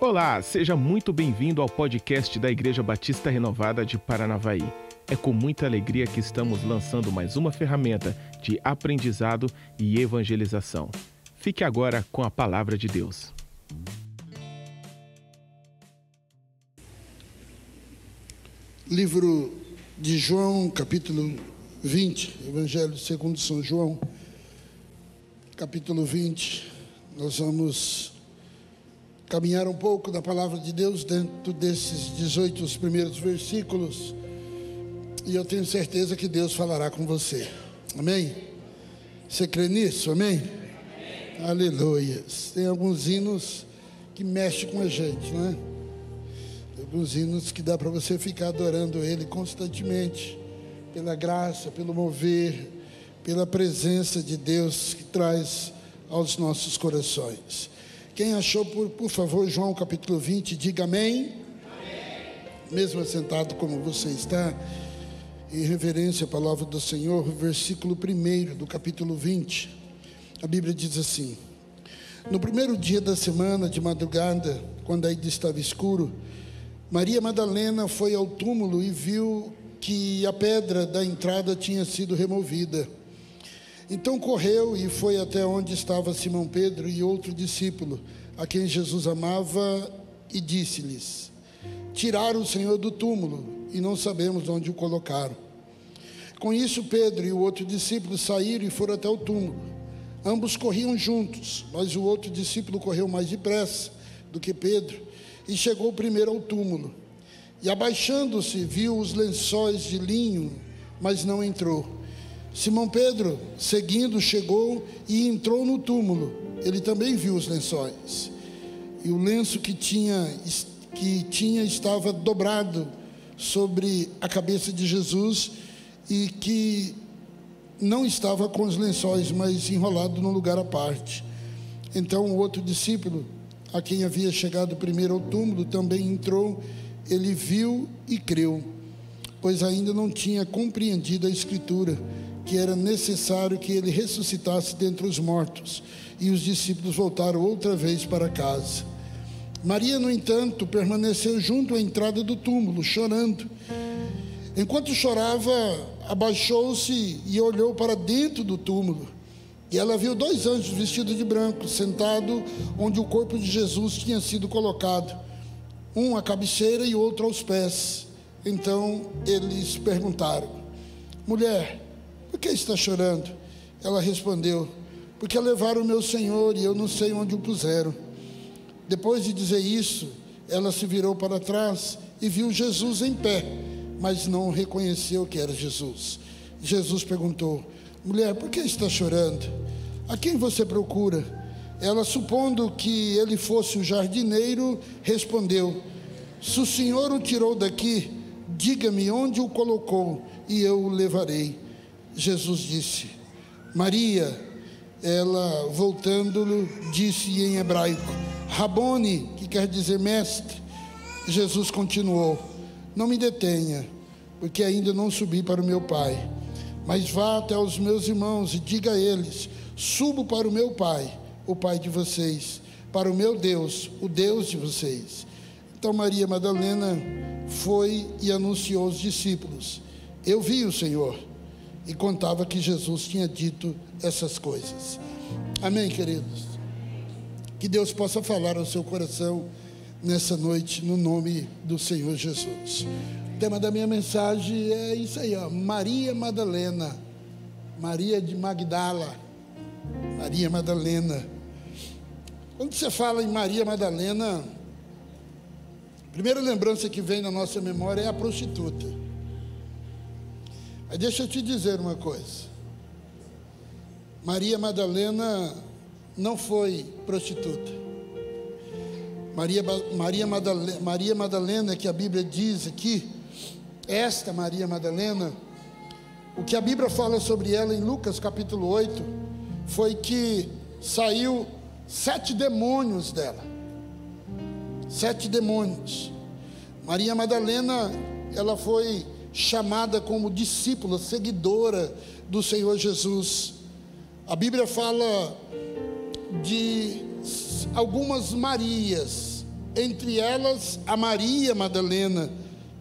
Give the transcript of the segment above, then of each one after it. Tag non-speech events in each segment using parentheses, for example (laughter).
Olá, seja muito bem-vindo ao podcast da Igreja Batista Renovada de Paranavaí. É com muita alegria que estamos lançando mais uma ferramenta de aprendizado e evangelização. Fique agora com a palavra de Deus. Livro de João, capítulo 20, Evangelho segundo São João, capítulo 20. Nós vamos caminhar um pouco da palavra de Deus dentro desses 18 os primeiros versículos. E eu tenho certeza que Deus falará com você. Amém? Você crê nisso? Amém? Amém. Aleluia. Tem alguns hinos que mexem com a gente, não é? Tem alguns hinos que dá para você ficar adorando Ele constantemente, pela graça, pelo mover, pela presença de Deus que traz aos nossos corações. Quem achou, por, por favor, João capítulo 20, diga amém. amém. Mesmo assentado como você está, em reverência à palavra do Senhor, versículo 1 do capítulo 20, a Bíblia diz assim: No primeiro dia da semana, de madrugada, quando ainda estava escuro, Maria Madalena foi ao túmulo e viu que a pedra da entrada tinha sido removida. Então correu e foi até onde estava Simão Pedro e outro discípulo, a quem Jesus amava, e disse-lhes: Tiraram o Senhor do túmulo e não sabemos onde o colocaram. Com isso, Pedro e o outro discípulo saíram e foram até o túmulo. Ambos corriam juntos, mas o outro discípulo correu mais depressa do que Pedro e chegou primeiro ao túmulo. E abaixando-se, viu os lençóis de linho, mas não entrou. Simão Pedro, seguindo, chegou e entrou no túmulo. Ele também viu os lençóis. E o lenço que tinha, que tinha estava dobrado sobre a cabeça de Jesus e que não estava com os lençóis, mas enrolado num lugar à parte. Então o outro discípulo, a quem havia chegado primeiro ao túmulo, também entrou. Ele viu e creu, pois ainda não tinha compreendido a Escritura que era necessário que ele ressuscitasse dentre os mortos. E os discípulos voltaram outra vez para casa. Maria, no entanto, permaneceu junto à entrada do túmulo, chorando. Enquanto chorava, abaixou-se e olhou para dentro do túmulo. E ela viu dois anjos vestidos de branco, sentados onde o corpo de Jesus tinha sido colocado, um à cabeceira e outro aos pés. Então eles perguntaram: Mulher, por que está chorando? Ela respondeu: Porque levaram o meu senhor e eu não sei onde o puseram. Depois de dizer isso, ela se virou para trás e viu Jesus em pé, mas não reconheceu que era Jesus. Jesus perguntou: Mulher, por que está chorando? A quem você procura? Ela, supondo que ele fosse o jardineiro, respondeu: Se o Senhor o tirou daqui, diga-me onde o colocou e eu o levarei. Jesus disse. Maria, ela voltando, disse em hebraico: Rabone, que quer dizer mestre. Jesus continuou: Não me detenha, porque ainda não subi para o meu Pai. Mas vá até os meus irmãos e diga a eles: Subo para o meu Pai, o Pai de vocês, para o meu Deus, o Deus de vocês. Então Maria Madalena foi e anunciou aos discípulos: Eu vi o Senhor e contava que Jesus tinha dito essas coisas. Amém, queridos? Que Deus possa falar ao seu coração nessa noite, no nome do Senhor Jesus. O tema da minha mensagem é isso aí, ó, Maria Madalena, Maria de Magdala, Maria Madalena. Quando você fala em Maria Madalena, a primeira lembrança que vem na nossa memória é a prostituta. Mas deixa eu te dizer uma coisa. Maria Madalena não foi prostituta. Maria, Maria, Madalena, Maria Madalena, que a Bíblia diz aqui, esta Maria Madalena, o que a Bíblia fala sobre ela em Lucas capítulo 8, foi que saiu sete demônios dela. Sete demônios. Maria Madalena, ela foi chamada como discípula, seguidora do Senhor Jesus. A Bíblia fala de algumas Marias, entre elas a Maria Madalena.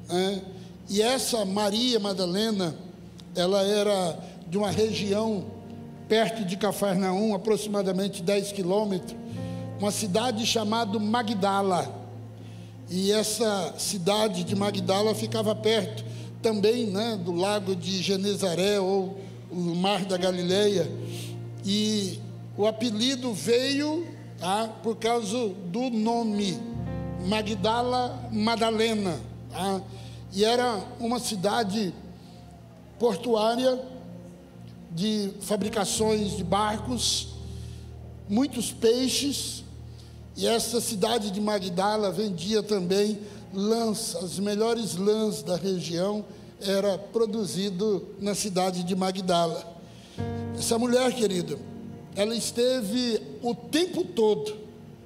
Né? E essa Maria Madalena, ela era de uma região perto de Cafarnaum, aproximadamente 10 quilômetros, uma cidade chamada Magdala. E essa cidade de Magdala ficava perto também né, do lago de Genezaré ou o mar da Galileia. E o apelido veio tá, por causa do nome Magdala Madalena. Tá? E era uma cidade portuária de fabricações de barcos, muitos peixes, e essa cidade de Magdala vendia também lãs, as melhores lãs da região era produzido na cidade de Magdala. Essa mulher, querido, ela esteve o tempo todo,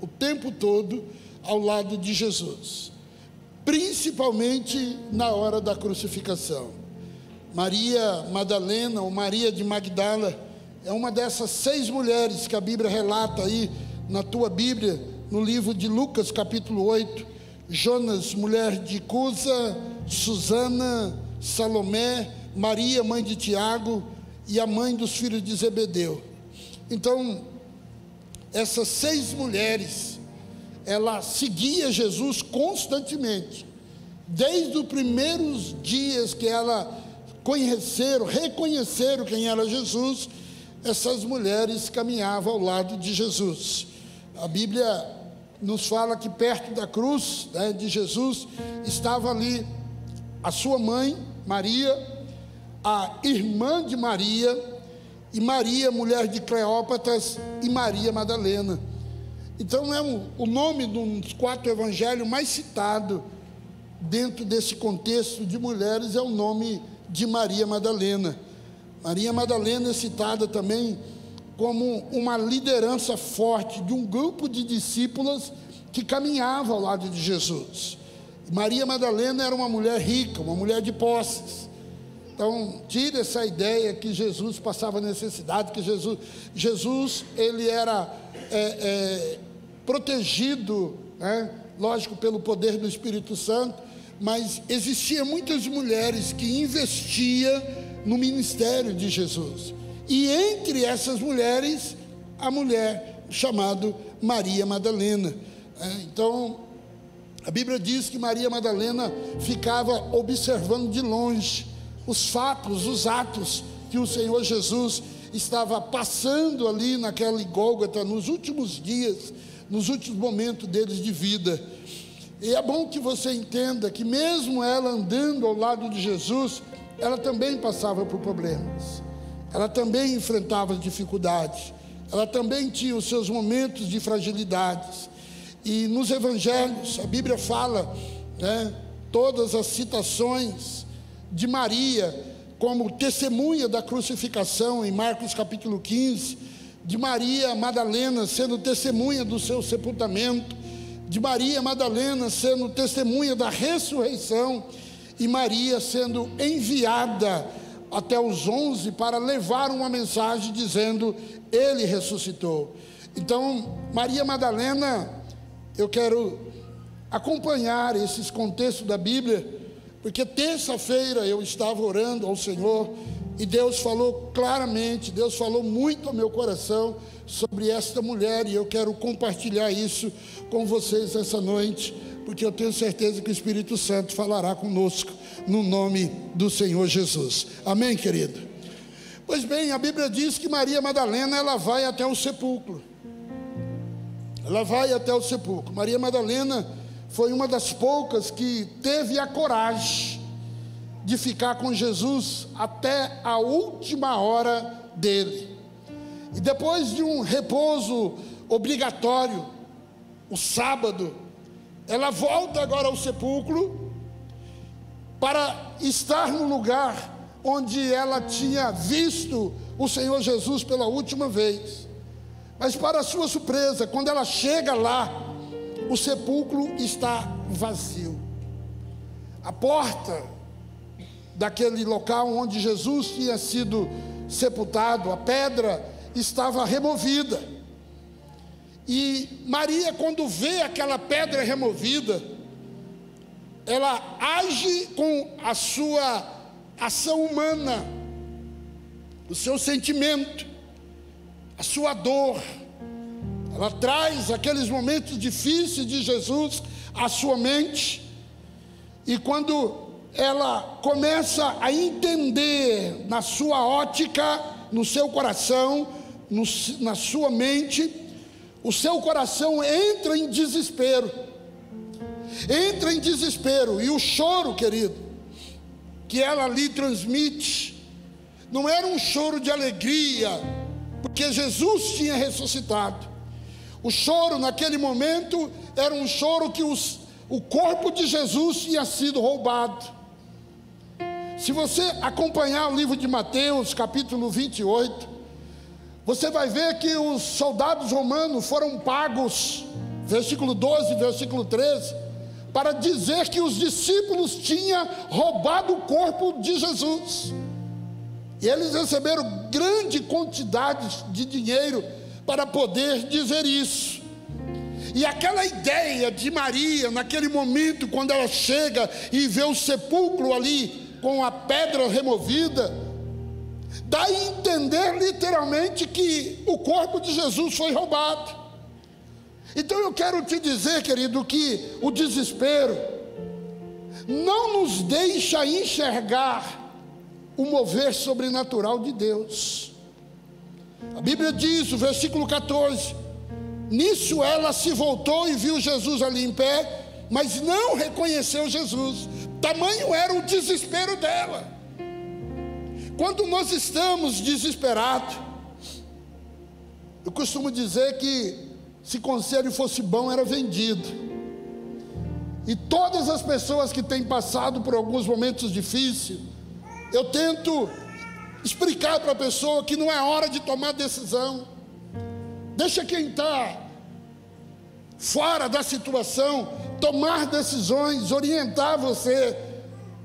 o tempo todo ao lado de Jesus, principalmente na hora da crucificação. Maria Madalena, ou Maria de Magdala, é uma dessas seis mulheres que a Bíblia relata aí na tua Bíblia, no livro de Lucas, capítulo 8. Jonas, mulher de Cusa, Susana, Salomé, Maria, mãe de Tiago, e a mãe dos filhos de Zebedeu. Então, essas seis mulheres, ela seguia Jesus constantemente, desde os primeiros dias que ela conheceram, reconheceram quem era Jesus, essas mulheres caminhavam ao lado de Jesus. A Bíblia nos fala que perto da cruz né, de Jesus estava ali a sua mãe, Maria, a irmã de Maria, e Maria, mulher de Cleópatas, e Maria Madalena. Então é um, o nome dos quatro evangelhos mais citado dentro desse contexto de mulheres é o nome de Maria Madalena. Maria Madalena é citada também como uma liderança forte de um grupo de discípulas que caminhava ao lado de Jesus. Maria Madalena era uma mulher rica, uma mulher de posses. Então, tira essa ideia que Jesus passava necessidade, que Jesus, Jesus ele era é, é, protegido, né? lógico, pelo poder do Espírito Santo, mas existia muitas mulheres que investiam no ministério de Jesus. E entre essas mulheres, a mulher chamada Maria Madalena. É, então, a Bíblia diz que Maria Madalena ficava observando de longe os fatos, os atos que o Senhor Jesus estava passando ali naquela Gólgota nos últimos dias, nos últimos momentos deles de vida. E é bom que você entenda que, mesmo ela andando ao lado de Jesus, ela também passava por problemas, ela também enfrentava dificuldades, ela também tinha os seus momentos de fragilidades. E nos evangelhos, a Bíblia fala, né, todas as citações de Maria como testemunha da crucificação, em Marcos capítulo 15, de Maria Madalena sendo testemunha do seu sepultamento de Maria Madalena sendo testemunha da ressurreição e Maria sendo enviada até os onze para levar uma mensagem dizendo: Ele ressuscitou. Então, Maria Madalena, eu quero acompanhar esses contextos da Bíblia, porque terça-feira eu estava orando ao Senhor e Deus falou claramente, Deus falou muito ao meu coração sobre esta mulher e eu quero compartilhar isso com vocês essa noite, porque eu tenho certeza que o Espírito Santo falará conosco no nome do Senhor Jesus. Amém, querido? Pois bem, a Bíblia diz que Maria Madalena ela vai até o sepulcro. Ela vai até o sepulcro. Maria Madalena foi uma das poucas que teve a coragem de ficar com Jesus até a última hora dele. E depois de um repouso obrigatório, o sábado, ela volta agora ao sepulcro para estar no lugar onde ela tinha visto o Senhor Jesus pela última vez. Mas, para sua surpresa, quando ela chega lá, o sepulcro está vazio. A porta daquele local onde Jesus tinha sido sepultado, a pedra estava removida. E Maria, quando vê aquela pedra removida, ela age com a sua ação humana, o seu sentimento, a sua dor. Ela traz aqueles momentos difíceis de Jesus à sua mente, e quando ela começa a entender na sua ótica, no seu coração, no, na sua mente, o seu coração entra em desespero. Entra em desespero. E o choro, querido, que ela ali transmite, não era um choro de alegria, porque Jesus tinha ressuscitado. O choro naquele momento era um choro que os, o corpo de Jesus tinha sido roubado. Se você acompanhar o livro de Mateus, capítulo 28, você vai ver que os soldados romanos foram pagos, versículo 12, versículo 13, para dizer que os discípulos tinham roubado o corpo de Jesus. E eles receberam grande quantidade de dinheiro para poder dizer isso. E aquela ideia de Maria, naquele momento, quando ela chega e vê o sepulcro ali com a pedra removida, dá a entender literalmente que o corpo de Jesus foi roubado. Então eu quero te dizer, querido, que o desespero não nos deixa enxergar o mover sobrenatural de Deus. A Bíblia diz, o versículo 14: Nisso ela se voltou e viu Jesus ali em pé, mas não reconheceu Jesus. Tamanho era o desespero dela. Quando nós estamos desesperados, eu costumo dizer que se conselho fosse bom, era vendido. E todas as pessoas que têm passado por alguns momentos difíceis, eu tento explicar para a pessoa que não é hora de tomar decisão. Deixa quem está fora da situação tomar decisões, orientar você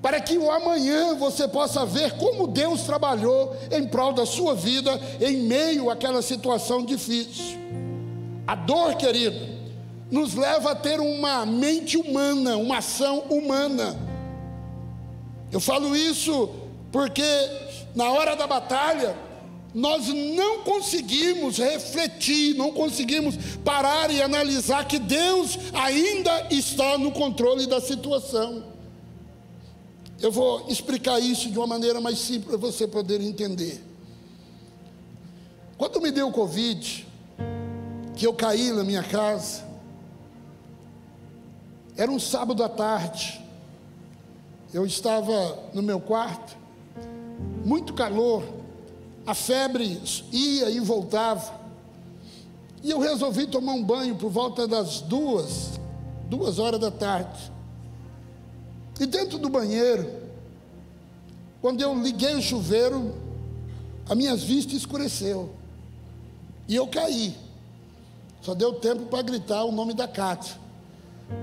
para que o amanhã você possa ver como Deus trabalhou em prol da sua vida em meio àquela situação difícil. A dor, querido, nos leva a ter uma mente humana, uma ação humana. Eu falo isso porque na hora da batalha, nós não conseguimos refletir, não conseguimos parar e analisar que Deus ainda está no controle da situação. Eu vou explicar isso de uma maneira mais simples para você poder entender. Quando me deu o Covid, que eu caí na minha casa, era um sábado à tarde, eu estava no meu quarto, muito calor, a febre ia e voltava, e eu resolvi tomar um banho por volta das duas, duas horas da tarde. E dentro do banheiro, quando eu liguei o chuveiro, a minha vista escureceu. E eu caí. Só deu tempo para gritar o nome da Cátia.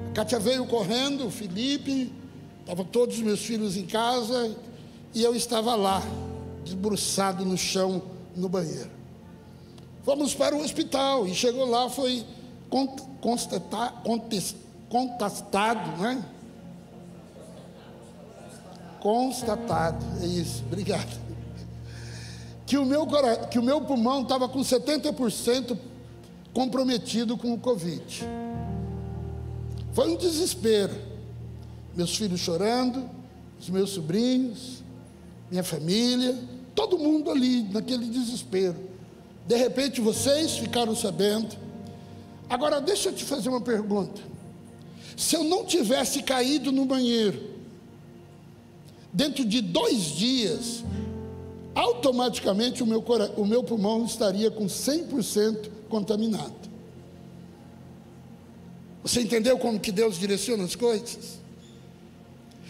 A Cátia veio correndo, o Felipe, estavam todos os meus filhos em casa, e eu estava lá, debruçado no chão, no banheiro. Fomos para o hospital, e chegou lá, foi constatado, contestado, né? Constatado, é isso, obrigado. Que o meu, que o meu pulmão estava com 70% comprometido com o Covid. Foi um desespero. Meus filhos chorando, os meus sobrinhos, minha família, todo mundo ali naquele desespero. De repente vocês ficaram sabendo. Agora deixa eu te fazer uma pergunta. Se eu não tivesse caído no banheiro, dentro de dois dias, automaticamente o meu, o meu pulmão estaria com 100% contaminado. Você entendeu como que Deus direciona as coisas?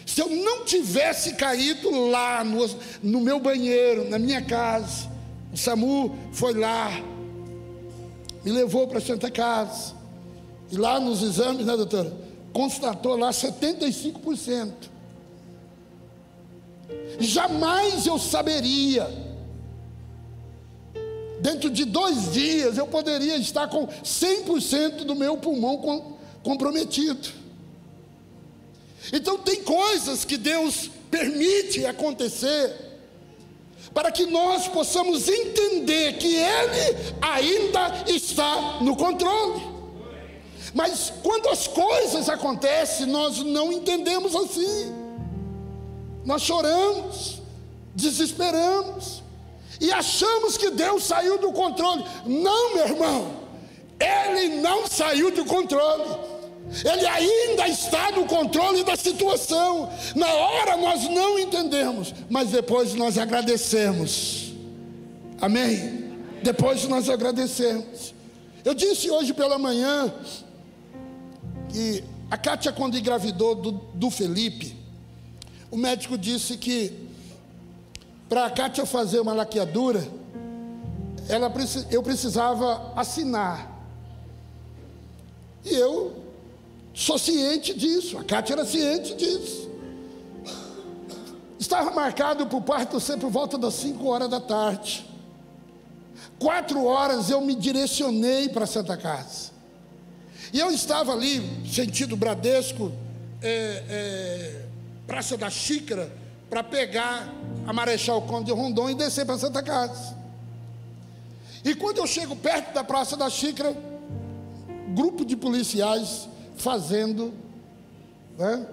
Se eu não tivesse caído lá no, no meu banheiro, na minha casa, o SAMU foi lá, me levou para a Santa Casa, e lá nos exames, né, doutora? Constatou lá 75% jamais eu saberia Dentro de dois dias eu poderia estar com 100% do meu pulmão comprometido. Então, tem coisas que Deus permite acontecer para que nós possamos entender que Ele ainda está no controle. Mas quando as coisas acontecem, nós não entendemos assim. Nós choramos, desesperamos e achamos que Deus saiu do controle. Não, meu irmão, Ele não saiu do controle. Ele ainda está no controle da situação. Na hora nós não entendemos, mas depois nós agradecemos. Amém? Depois nós agradecemos. Eu disse hoje pela manhã que a Kátia, quando engravidou do, do Felipe, o médico disse que para a Kátia fazer uma laqueadura, ela, eu precisava assinar. E eu Sou ciente disso, a Cátia era ciente disso. Estava marcado para o parto ser por volta das 5 horas da tarde. Quatro horas eu me direcionei para Santa Casa. E eu estava ali, sentido Bradesco, é, é, Praça da Xícara, para pegar a Marechal Conde de Rondon e descer para Santa Casa. E quando eu chego perto da Praça da Xícara, grupo de policiais fazendo né,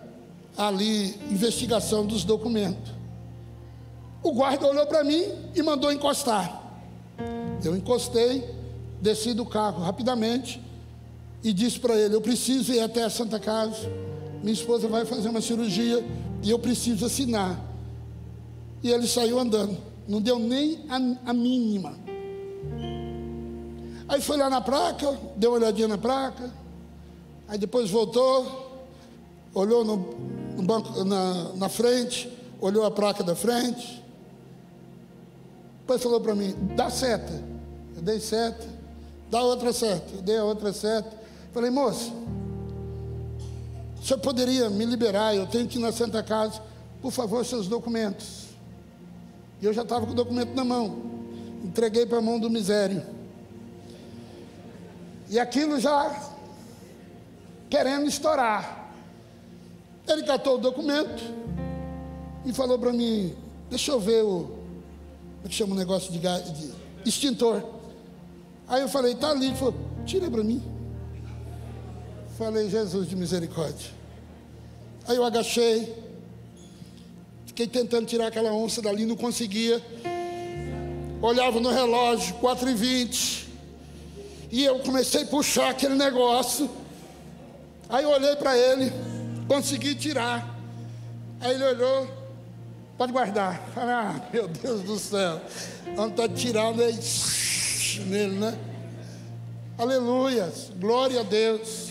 ali investigação dos documentos. O guarda olhou para mim e mandou encostar. Eu encostei, desci do carro rapidamente e disse para ele: Eu preciso ir até a Santa Casa. Minha esposa vai fazer uma cirurgia e eu preciso assinar. E ele saiu andando, não deu nem a, a mínima. Aí foi lá na placa, deu uma olhadinha na placa, Aí depois voltou, olhou no, no banco, na, na frente, olhou a placa da frente. Depois falou para mim: dá seta. Eu dei seta. Dá outra seta. Eu dei a outra seta. Falei, moço, senhor poderia me liberar? Eu tenho que ir na Santa Casa. Por favor, seus documentos. E eu já estava com o documento na mão. Entreguei para a mão do misério. E aquilo já querendo estourar. Ele catou o documento e falou para mim: Deixa eu ver o. Como é que chama o negócio de, de extintor? Aí eu falei: Está ali. Ele falou: Tira para mim. Falei: Jesus de misericórdia. Aí eu agachei, fiquei tentando tirar aquela onça dali, não conseguia. Olhava no relógio, 4 e 20 e eu comecei a puxar aquele negócio. Aí eu olhei para ele, consegui tirar. Aí ele olhou, pode guardar. (laughs) Ah, meu Deus do céu, vamos estar tá tirando aí nele, né? Aleluia, glória a Deus.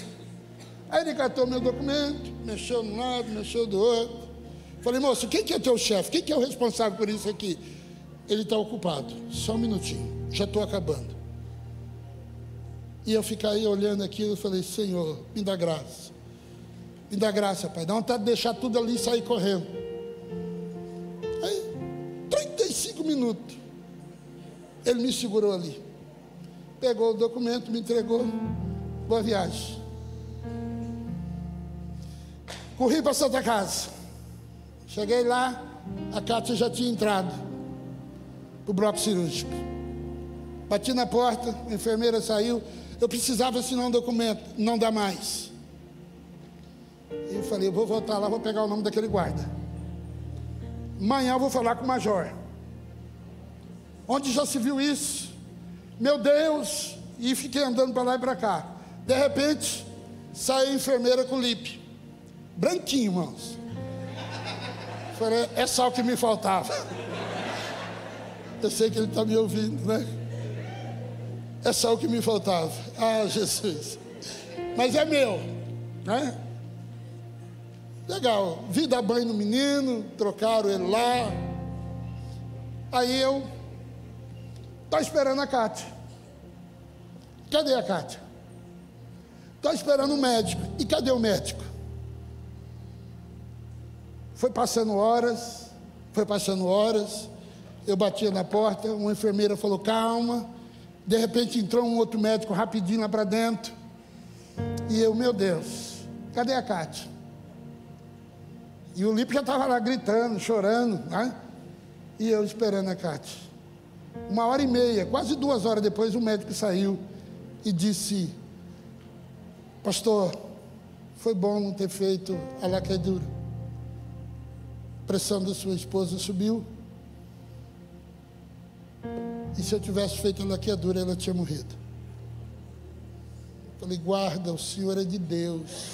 Aí ele catou meu documento, mexeu de um lado, mexeu do outro. Falei, moço, quem que é teu chefe? Quem que é o responsável por isso aqui? Ele está ocupado. Só um minutinho, já estou acabando. E eu ficaria olhando aquilo e falei, Senhor, me dá graça. Me dá graça, Pai. Dá vontade de deixar tudo ali e sair correndo. Aí, 35 minutos. Ele me segurou ali. Pegou o documento, me entregou. Boa viagem. Corri para Santa Casa. Cheguei lá, a Cátia já tinha entrado para o bloco cirúrgico. Bati na porta, a enfermeira saiu. Eu precisava assinar um documento, não dá mais. Eu falei, eu vou voltar lá, vou pegar o nome daquele guarda. Amanhã eu vou falar com o major. Onde já se viu isso? Meu Deus! E fiquei andando para lá e para cá. De repente, saiu a enfermeira com o lip. Branquinho, irmãos. Falei, é só o que me faltava. Eu sei que ele está me ouvindo, né? É só o que me faltava. Ah, Jesus. Mas é meu, né? Legal. Vi dar banho no menino, trocaram ele lá. Aí eu estou esperando a Cátia. Cadê a Cátia? Estou esperando o médico. E cadê o médico? Foi passando horas, foi passando horas. Eu batia na porta, uma enfermeira falou: calma De repente entrou um outro médico rapidinho lá para dentro. E eu, meu Deus, cadê a Cátia? E o Lipe já estava lá gritando, chorando, né? E eu esperando a Cátia. Uma hora e meia, quase duas horas depois, o médico saiu e disse: Pastor, foi bom não ter feito a laquedura. A pressão da sua esposa subiu. E se eu tivesse feito a laqueadura, ela tinha morrido. Falei, guarda, o Senhor é de Deus.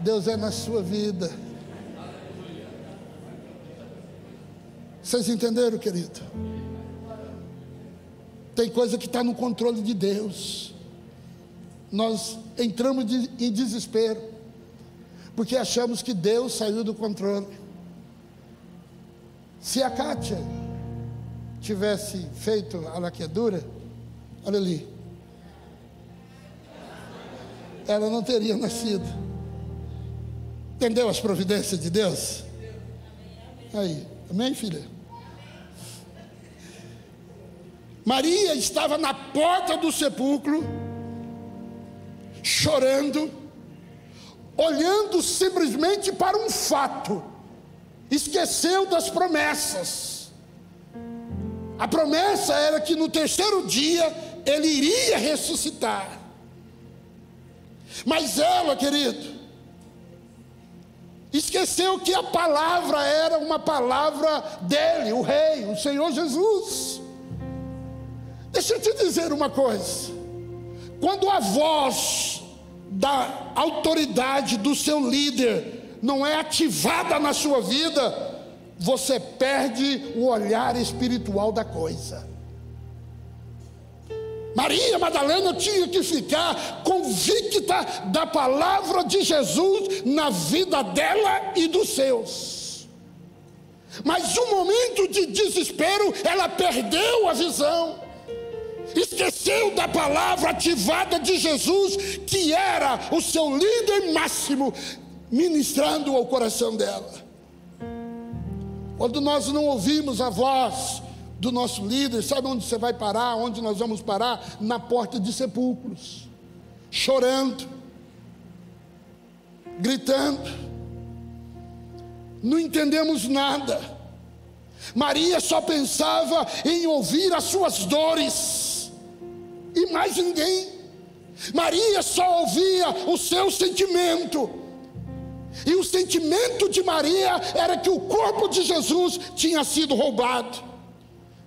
Deus é na sua vida. Vocês entenderam, querido? Tem coisa que está no controle de Deus. Nós entramos de, em desespero, porque achamos que Deus saiu do controle. Se a Kátia tivesse feito a laqueadura, olha ali, ela não teria nascido. Entendeu as providências de Deus? Aí, amém, filha? Maria estava na porta do sepulcro, chorando, olhando simplesmente para um fato, esqueceu das promessas. A promessa era que no terceiro dia ele iria ressuscitar. Mas ela, querido, esqueceu que a palavra era uma palavra dele, o Rei, o Senhor Jesus. Deixa eu te dizer uma coisa: quando a voz da autoridade do seu líder não é ativada na sua vida, você perde o olhar espiritual da coisa. Maria Madalena tinha que ficar convicta da palavra de Jesus na vida dela e dos seus. Mas um momento de desespero, ela perdeu a visão. Esqueceu da palavra ativada de Jesus, que era o seu líder máximo, ministrando ao coração dela. Quando nós não ouvimos a voz do nosso líder, sabe onde você vai parar? Onde nós vamos parar? Na porta de sepulcros, chorando, gritando, não entendemos nada. Maria só pensava em ouvir as suas dores, e mais ninguém. Maria só ouvia o seu sentimento. E o sentimento de Maria era que o corpo de Jesus tinha sido roubado.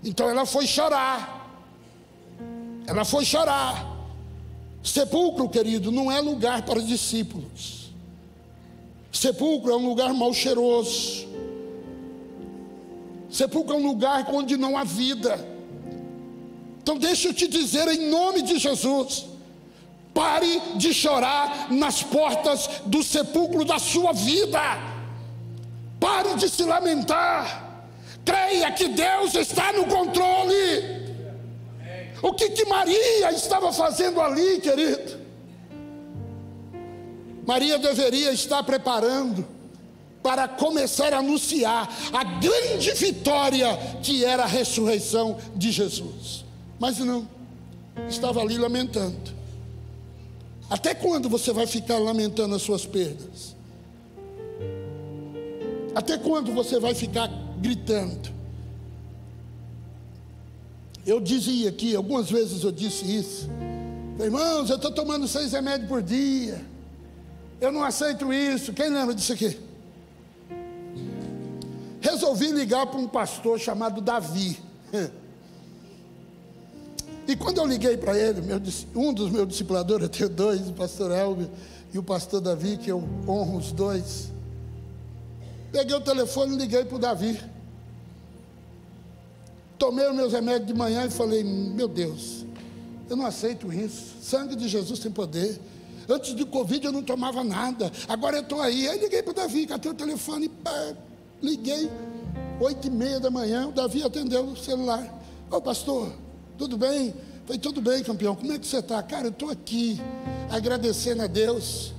Então ela foi chorar. Ela foi chorar. Sepulcro, querido, não é lugar para discípulos. Sepulcro é um lugar mal cheiroso. Sepulcro é um lugar onde não há vida. Então deixa eu te dizer em nome de Jesus. Pare de chorar nas portas do sepulcro da sua vida. Pare de se lamentar. Creia que Deus está no controle. O que, que Maria estava fazendo ali, querido? Maria deveria estar preparando para começar a anunciar a grande vitória que era a ressurreição de Jesus. Mas não, estava ali lamentando. Até quando você vai ficar lamentando as suas perdas? Até quando você vai ficar gritando. Eu dizia aqui, algumas vezes eu disse isso. Irmãos, eu estou tomando seis remédios por dia. Eu não aceito isso. Quem lembra disso aqui? Resolvi ligar para um pastor chamado Davi. (laughs) E quando eu liguei para ele, meu, um dos meus discipuladores, (laughs) eu tenho dois, o pastor Elber e o pastor Davi, que eu honro os dois. Peguei o telefone e liguei para o Davi. Tomei os meus remédios de manhã e falei: Meu Deus, eu não aceito isso. Sangue de Jesus tem poder. Antes de Covid eu não tomava nada. Agora eu estou aí. Aí liguei para o Davi, catei o telefone, pá, liguei. Oito e meia da manhã, o Davi atendeu o celular. Ô pastor, tudo bem? Falei, tudo bem, campeão. Como é que você está? Cara, eu estou aqui agradecendo a Deus.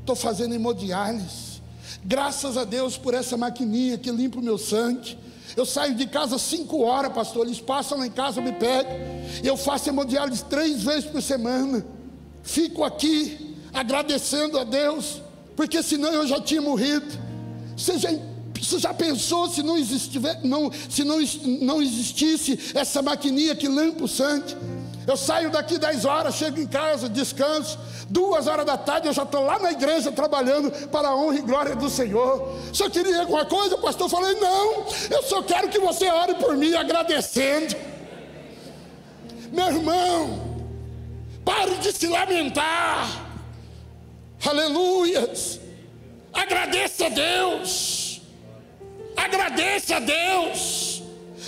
Estou fazendo hemodiálise. Graças a Deus por essa maquininha que limpa o meu sangue. Eu saio de casa cinco horas, pastor. Eles passam lá em casa, me pegam. Eu faço hemodiálise três vezes por semana. Fico aqui agradecendo a Deus, porque senão eu já tinha morrido. Você já, você já pensou se não, não, se não, não existisse essa maquininha que limpa o sangue? Eu saio daqui 10 horas, chego em casa, descanso. Duas horas da tarde eu já estou lá na igreja trabalhando para a honra e glória do Senhor. Só queria alguma coisa, o pastor falou: não, eu só quero que você ore por mim agradecendo. Meu irmão, pare de se lamentar. Aleluias. Agradeça a Deus. Agradeça a Deus.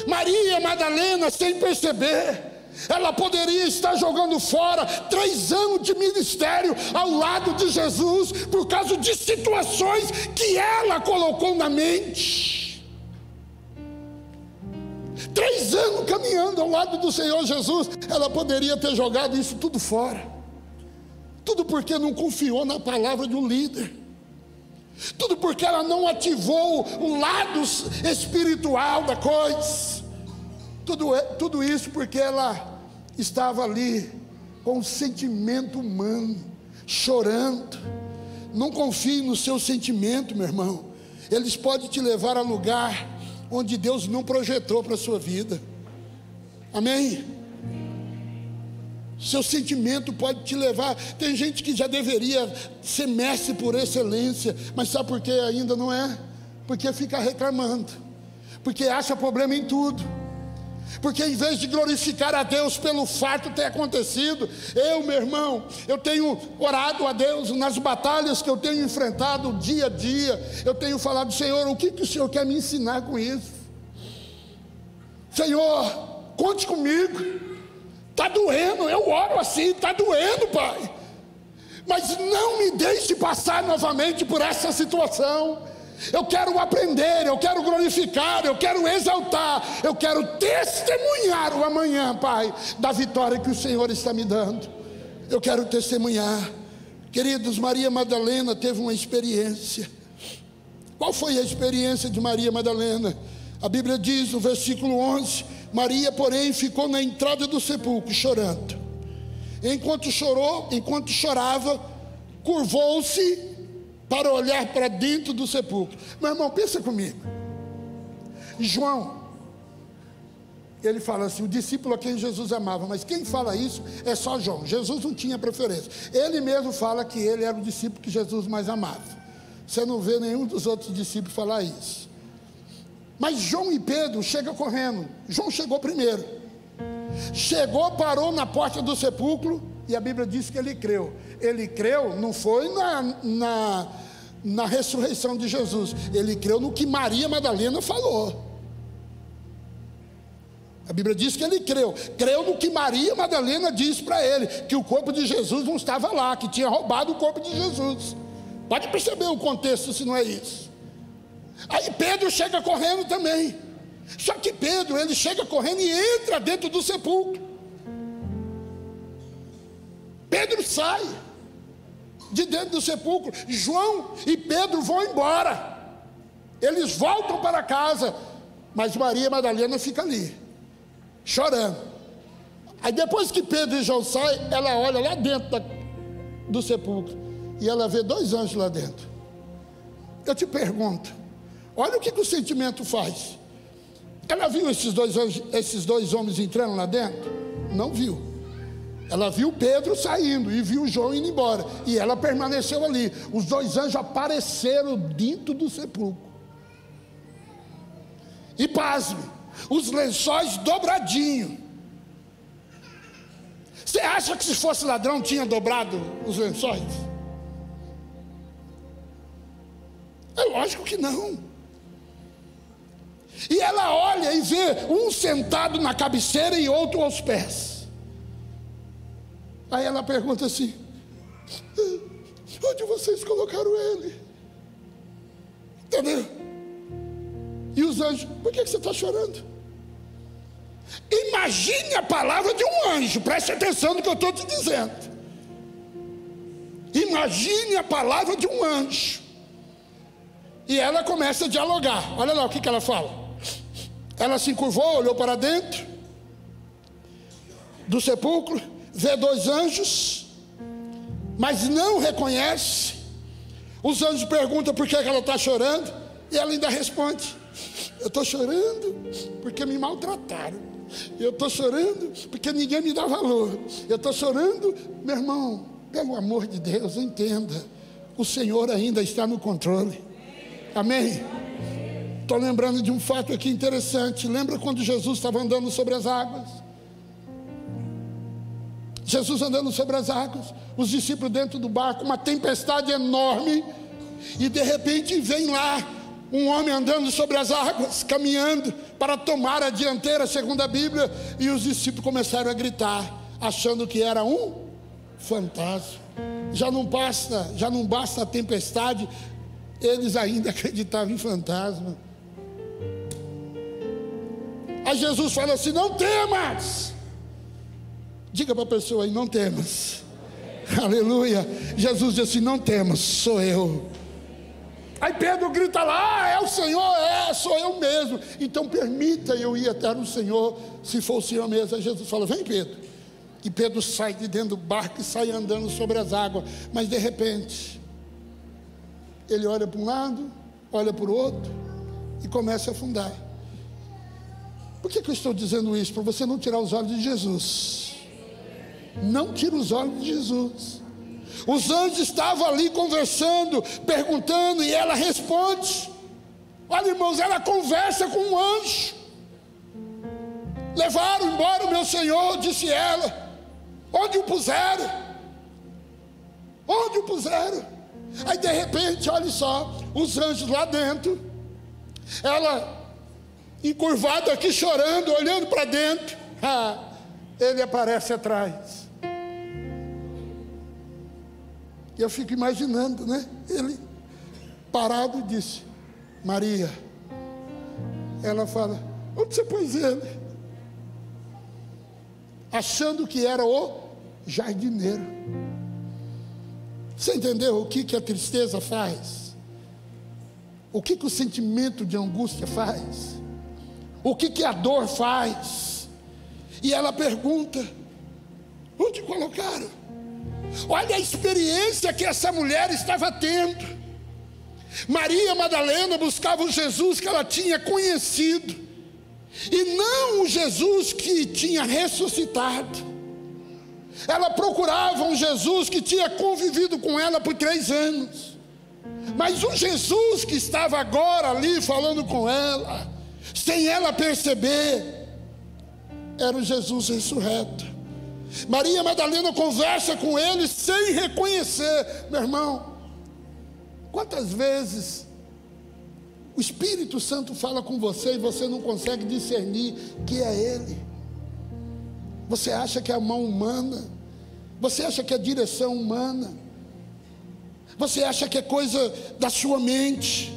Maria Madalena, sem perceber, ela poderia estar jogando fora três anos de ministério ao lado de Jesus, por causa de situações que ela colocou na mente. Três anos caminhando ao lado do Senhor Jesus, ela poderia ter jogado isso tudo fora. Tudo porque não confiou na palavra de um líder. Tudo porque ela não ativou o lado espiritual da coisa. Tudo, é, tudo isso porque ela estava ali com um sentimento humano, chorando. Não confie no seu sentimento, meu irmão. Eles podem te levar a lugar onde Deus não projetou para a sua vida. Amém? Seu sentimento pode te levar. Tem gente que já deveria ser mestre por excelência, mas sabe por que ainda não é? Porque fica reclamando, porque acha problema em tudo porque em vez de glorificar a Deus pelo fato ter acontecido, eu, meu irmão, eu tenho orado a Deus nas batalhas que eu tenho enfrentado dia a dia, eu tenho falado, Senhor, o que, que o Senhor quer me ensinar com isso? Senhor, conte comigo, está doendo, eu oro assim, está doendo, Pai, mas não me deixe passar novamente por essa situação. Eu quero aprender, eu quero glorificar, eu quero exaltar, eu quero testemunhar o amanhã, Pai, da vitória que o Senhor está me dando. Eu quero testemunhar. Queridos, Maria Madalena teve uma experiência. Qual foi a experiência de Maria Madalena? A Bíblia diz no versículo 11: Maria, porém, ficou na entrada do sepulcro chorando. Enquanto chorou, enquanto chorava, curvou-se para olhar para dentro do sepulcro. Meu irmão, pensa comigo. João, ele fala assim: o discípulo a quem Jesus amava, mas quem fala isso é só João. Jesus não tinha preferência. Ele mesmo fala que ele era o discípulo que Jesus mais amava. Você não vê nenhum dos outros discípulos falar isso. Mas João e Pedro chegam correndo. João chegou primeiro. Chegou, parou na porta do sepulcro e a Bíblia diz que ele creu. Ele creu, não foi na, na, na ressurreição de Jesus, ele creu no que Maria Madalena falou. A Bíblia diz que ele creu, creu no que Maria Madalena disse para ele, que o corpo de Jesus não estava lá, que tinha roubado o corpo de Jesus. Pode perceber o contexto se não é isso. Aí Pedro chega correndo também. Só que Pedro, ele chega correndo e entra dentro do sepulcro. Pedro sai de dentro do sepulcro. João e Pedro vão embora. Eles voltam para casa, mas Maria Madalena fica ali, chorando. Aí depois que Pedro e João saem, ela olha lá dentro da, do sepulcro e ela vê dois anjos lá dentro. Eu te pergunto, olha o que, que o sentimento faz. Ela viu esses dois, esses dois homens entrando lá dentro? Não viu. Ela viu Pedro saindo e viu João indo embora. E ela permaneceu ali. Os dois anjos apareceram dentro do sepulcro. E pasme, os lençóis dobradinhos. Você acha que se fosse ladrão tinha dobrado os lençóis? É lógico que não. E ela olha e vê um sentado na cabeceira e outro aos pés. Aí ela pergunta assim: onde vocês colocaram ele? Entendeu? E os anjos, por que, você está chorando? Imagine a palavra de um anjo, preste atenção no que eu estou te dizendo. Imagine a palavra de um anjo. E ela começa a dialogar. Olha lá o que, que ela fala. Ela se encurvou, olhou para dentro do sepulcro, vê dois anjos, mas não reconhece. Os anjos perguntam por que ela está chorando, e ela ainda responde: Eu estou chorando porque me maltrataram. Eu estou chorando porque ninguém me dá valor. Eu estou chorando, meu irmão, pelo amor de Deus, entenda. O Senhor ainda está no controle. Amém? Estou lembrando de um fato aqui interessante. Lembra quando Jesus estava andando sobre as águas? Jesus andando sobre as águas, os discípulos dentro do barco, uma tempestade enorme, e de repente vem lá um homem andando sobre as águas, caminhando para tomar a dianteira, segundo a Bíblia, e os discípulos começaram a gritar, achando que era um fantasma. Já não basta, já não basta a tempestade, eles ainda (laughs) acreditavam em fantasma. Aí Jesus fala assim: não temas. Diga para a pessoa aí: não temas. Aleluia. Jesus disse: assim, não temas, sou eu. Aí Pedro grita lá: ah, é o Senhor, é, sou eu mesmo. Então permita eu ir até o Senhor, se for o Senhor mesmo. Aí Jesus fala: vem, Pedro. E Pedro sai de dentro do barco e sai andando sobre as águas. Mas de repente, ele olha para um lado, olha para o outro e começa a afundar. Por que, que eu estou dizendo isso? Para você não tirar os olhos de Jesus. Não tira os olhos de Jesus. Os anjos estavam ali conversando, perguntando, e ela responde. Olha, irmãos, ela conversa com um anjo. Levaram embora o meu senhor, disse ela. Onde o puseram? Onde o puseram? Aí de repente, olha só, os anjos lá dentro, ela encurvada aqui chorando, olhando para dentro. (laughs) Ah, ele aparece atrás. E eu fico imaginando, né? Ele parado disse: Maria. Ela fala: Onde você pôs ele? Achando que era o jardineiro. Você entendeu o que, que a tristeza faz? O que, que o sentimento de angústia faz? O que, que a dor faz? E ela pergunta: Onde colocaram? Olha a experiência que essa mulher estava tendo. Maria Madalena buscava o Jesus que ela tinha conhecido, e não o Jesus que tinha ressuscitado. Ela procurava um Jesus que tinha convivido com ela por três anos, mas o Jesus que estava agora ali falando com ela, sem ela perceber, era o Jesus ressurreto. Maria Madalena conversa com ele sem reconhecer, meu irmão. Quantas vezes o Espírito Santo fala com você e você não consegue discernir que é Ele? Você acha que é a mão humana? Você acha que é a direção humana? Você acha que é coisa da sua mente?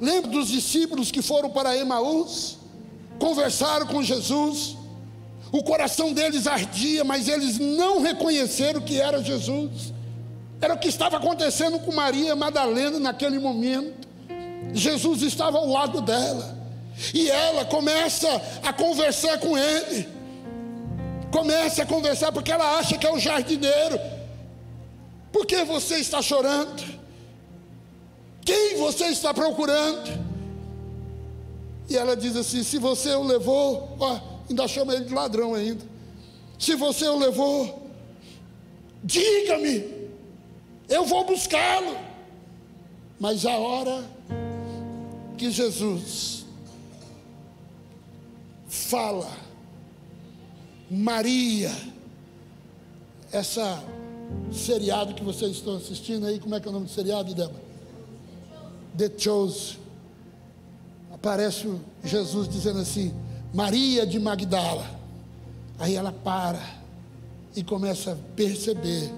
Lembra dos discípulos que foram para Emaús? Conversaram com Jesus o coração deles ardia, mas eles não reconheceram que era Jesus. Era o que estava acontecendo com Maria Madalena naquele momento. Jesus estava ao lado dela. E ela começa a conversar com ele. Começa a conversar porque ela acha que é o jardineiro. Por que você está chorando? Quem você está procurando? E ela diz assim: se você o levou, ó, ainda chama ele de ladrão ainda. Se você o levou, diga-me, eu vou buscá-lo. Mas a hora que Jesus fala, Maria, essa seriado que vocês estão assistindo aí, como é que é o nome do seriado, Débora? The Chose. Aparece Jesus dizendo assim: Maria de Magdala. Aí ela para e começa a perceber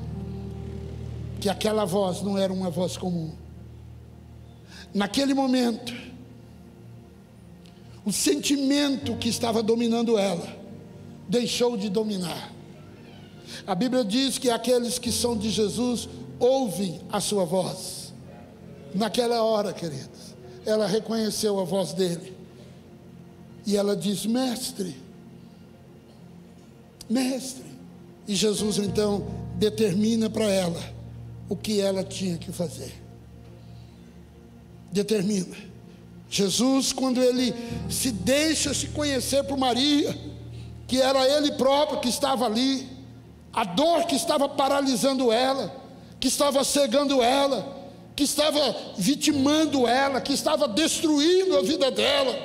que aquela voz não era uma voz comum. Naquele momento, o sentimento que estava dominando ela deixou de dominar. A Bíblia diz que aqueles que são de Jesus ouvem a sua voz. Naquela hora, queridos, ela reconheceu a voz dele E ela diz: Mestre, mestre. E Jesus então determina para ela o que ela tinha que fazer. Determina. Jesus, quando ele se deixa se conhecer por Maria, que era ele próprio que estava ali, a dor que estava paralisando ela, que estava cegando ela, que estava vitimando ela, que estava destruindo a vida dela,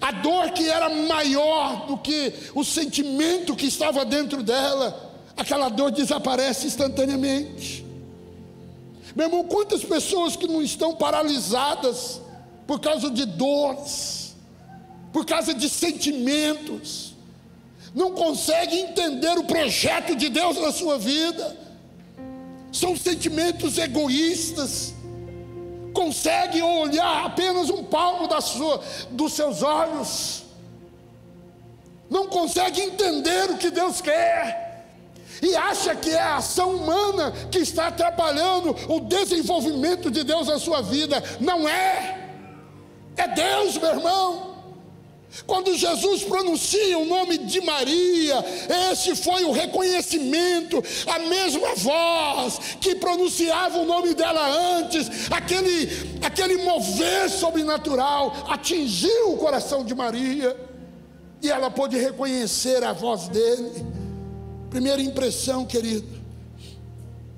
a dor que era maior do que o sentimento que estava dentro dela, aquela dor desaparece instantaneamente. Meu irmão, quantas pessoas que não estão paralisadas por causa de dores, por causa de sentimentos, não conseguem entender o projeto de Deus na sua vida, são sentimentos egoístas, conseguem olhar apenas um palmo da sua, dos seus olhos, não conseguem entender o que Deus quer e acha que é a ação humana que está atrapalhando o desenvolvimento de Deus na sua vida. Não é. É Deus, meu irmão. Quando Jesus pronuncia o nome de Maria, esse foi o reconhecimento, a mesma voz que pronunciava o nome dela antes, aquele, aquele mover sobrenatural atingiu o coração de Maria, e ela pôde reconhecer a voz dele. Primeira impressão, querido,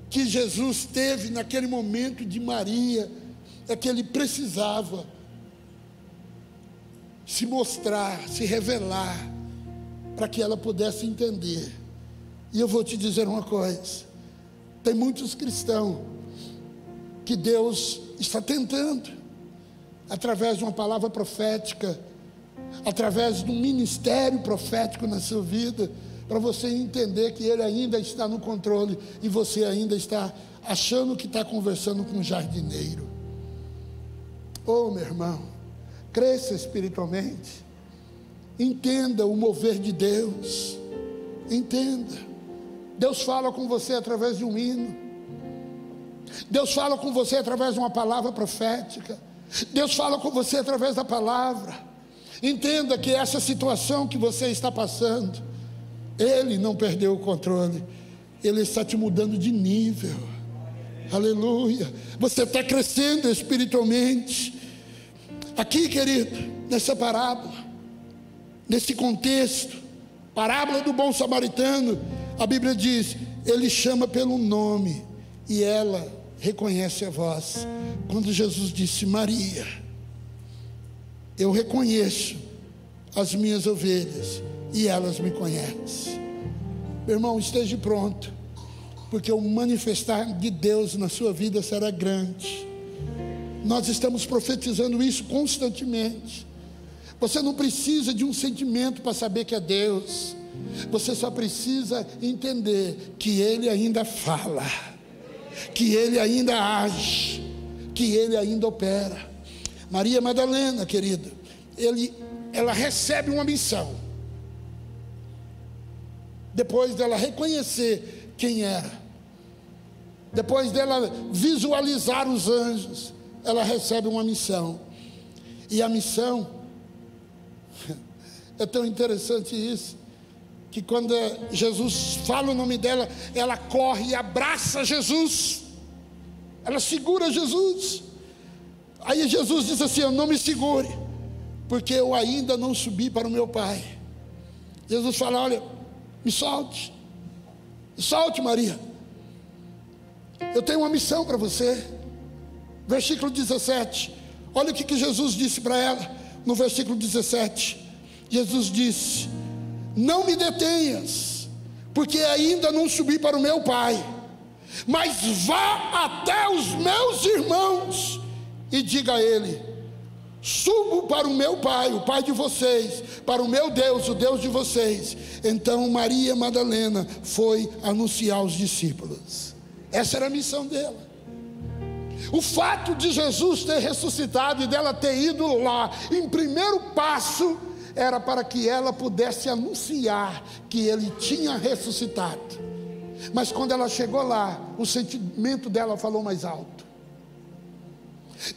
que Jesus teve naquele momento de Maria, é que ele precisava se mostrar, se revelar, para que ela pudesse entender. E eu vou te dizer uma coisa: tem muitos cristãos que Deus está tentando, através de uma palavra profética, através de um ministério profético na sua vida, para você entender que Ele ainda está no controle e você ainda está achando que está conversando com um jardineiro. Oh, meu irmão, cresça espiritualmente, entenda o mover de Deus, entenda. Deus fala com você através de um hino, Deus fala com você através de uma palavra profética, Deus fala com você através da palavra. Entenda que essa situação que você está passando, Ele não perdeu o controle, Ele está te mudando de nível. Aleluia. Você está crescendo espiritualmente. Aqui, querido, nessa parábola, nesse contexto, parábola do bom samaritano, a Bíblia diz: ele chama pelo nome e ela reconhece a voz. Quando Jesus disse: Maria, eu reconheço as minhas ovelhas e elas me conhecem. Meu irmão, esteja pronto, porque o manifestar de Deus na sua vida será grande. Nós estamos profetizando isso constantemente. Você não precisa de um sentimento para saber que é Deus. Você só precisa entender que Ele ainda fala, que Ele ainda age, que Ele ainda opera. Maria Madalena, querida, ele, ela recebe uma missão. Depois dela reconhecer quem era, depois dela visualizar os anjos, ela recebe uma missão. E a missão, (laughs) é tão interessante isso, que quando Jesus fala o nome dela, ela corre e abraça Jesus, ela segura Jesus. Aí Jesus diz assim: Não me segure, porque eu ainda não subi para o meu Pai. Jesus fala: Olha, me solte, me solte, Maria. Eu tenho uma missão para você. Versículo 17. Olha o que, que Jesus disse para ela no versículo 17. Jesus disse: Não me detenhas, porque ainda não subi para o meu Pai, mas vá até os meus irmãos e diga a ele: Subo para o meu Pai, o Pai de vocês, para o meu Deus, o Deus de vocês. Então Maria Madalena foi anunciar aos discípulos. Essa era a missão dela. O fato de Jesus ter ressuscitado e dela ter ido lá, em primeiro passo, era para que ela pudesse anunciar que ele tinha ressuscitado. Mas quando ela chegou lá, o sentimento dela falou mais alto.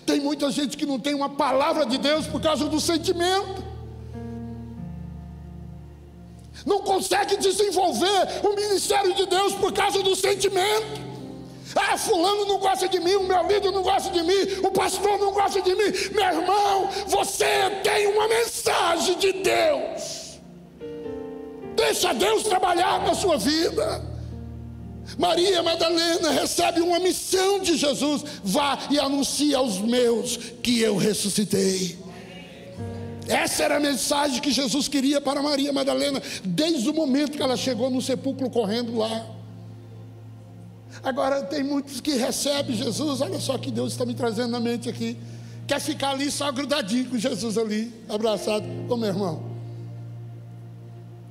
Tem muita gente que não tem uma palavra de Deus por causa do sentimento, não consegue desenvolver o ministério de Deus por causa do sentimento. Ah, fulano não gosta de mim, o meu líder não gosta de mim, o pastor não gosta de mim. Meu irmão, você tem uma mensagem de Deus. Deixa Deus trabalhar na sua vida. Maria Madalena recebe uma missão de Jesus: vá e anuncie aos meus que eu ressuscitei. Essa era a mensagem que Jesus queria para Maria Madalena, desde o momento que ela chegou no sepulcro correndo lá. Agora, tem muitos que recebem Jesus, olha só que Deus está me trazendo na mente aqui. Quer ficar ali só grudadinho com Jesus ali, abraçado. Ô meu irmão,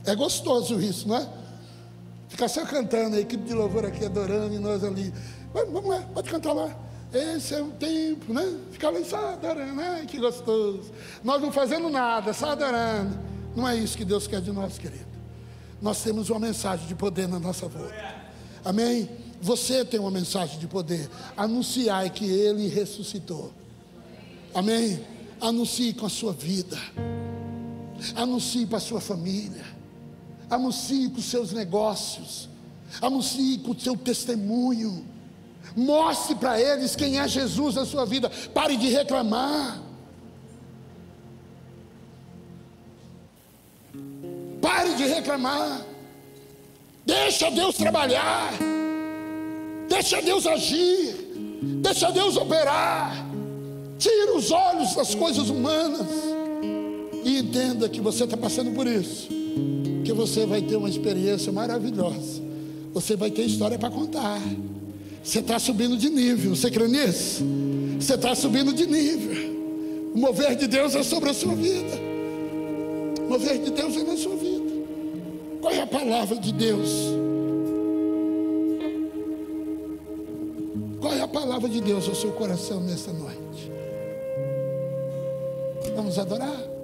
é gostoso isso, não é? Ficar só cantando, a equipe de louvor aqui adorando e nós ali. Vamos lá, pode cantar lá. Esse é o tempo, né? Ficar lá só adorando, ai que gostoso. Nós não fazendo nada, só adorando. Não é isso que Deus quer de nós, querido. Nós temos uma mensagem de poder na nossa volta. Amém? Você tem uma mensagem de poder. Anunciai que Ele ressuscitou. Amém? Anuncie com a sua vida. Anuncie para a sua família. Anuncie com os seus negócios. Anuncie com o seu testemunho. Mostre para eles quem é Jesus na sua vida. Pare de reclamar. Pare de reclamar. Deixa Deus trabalhar. Deixa Deus agir. Deixa Deus operar. Tira os olhos das coisas humanas. E entenda que você está passando por isso. Que você vai ter uma experiência maravilhosa. Você vai ter história para contar. Você está subindo de nível. Você crê nisso? Você está subindo de nível. O mover de Deus é sobre a sua vida. O mover de Deus é na sua vida. Qual é a palavra de Deus? Qual é a palavra de Deus ao seu coração nesta noite? Vamos adorar?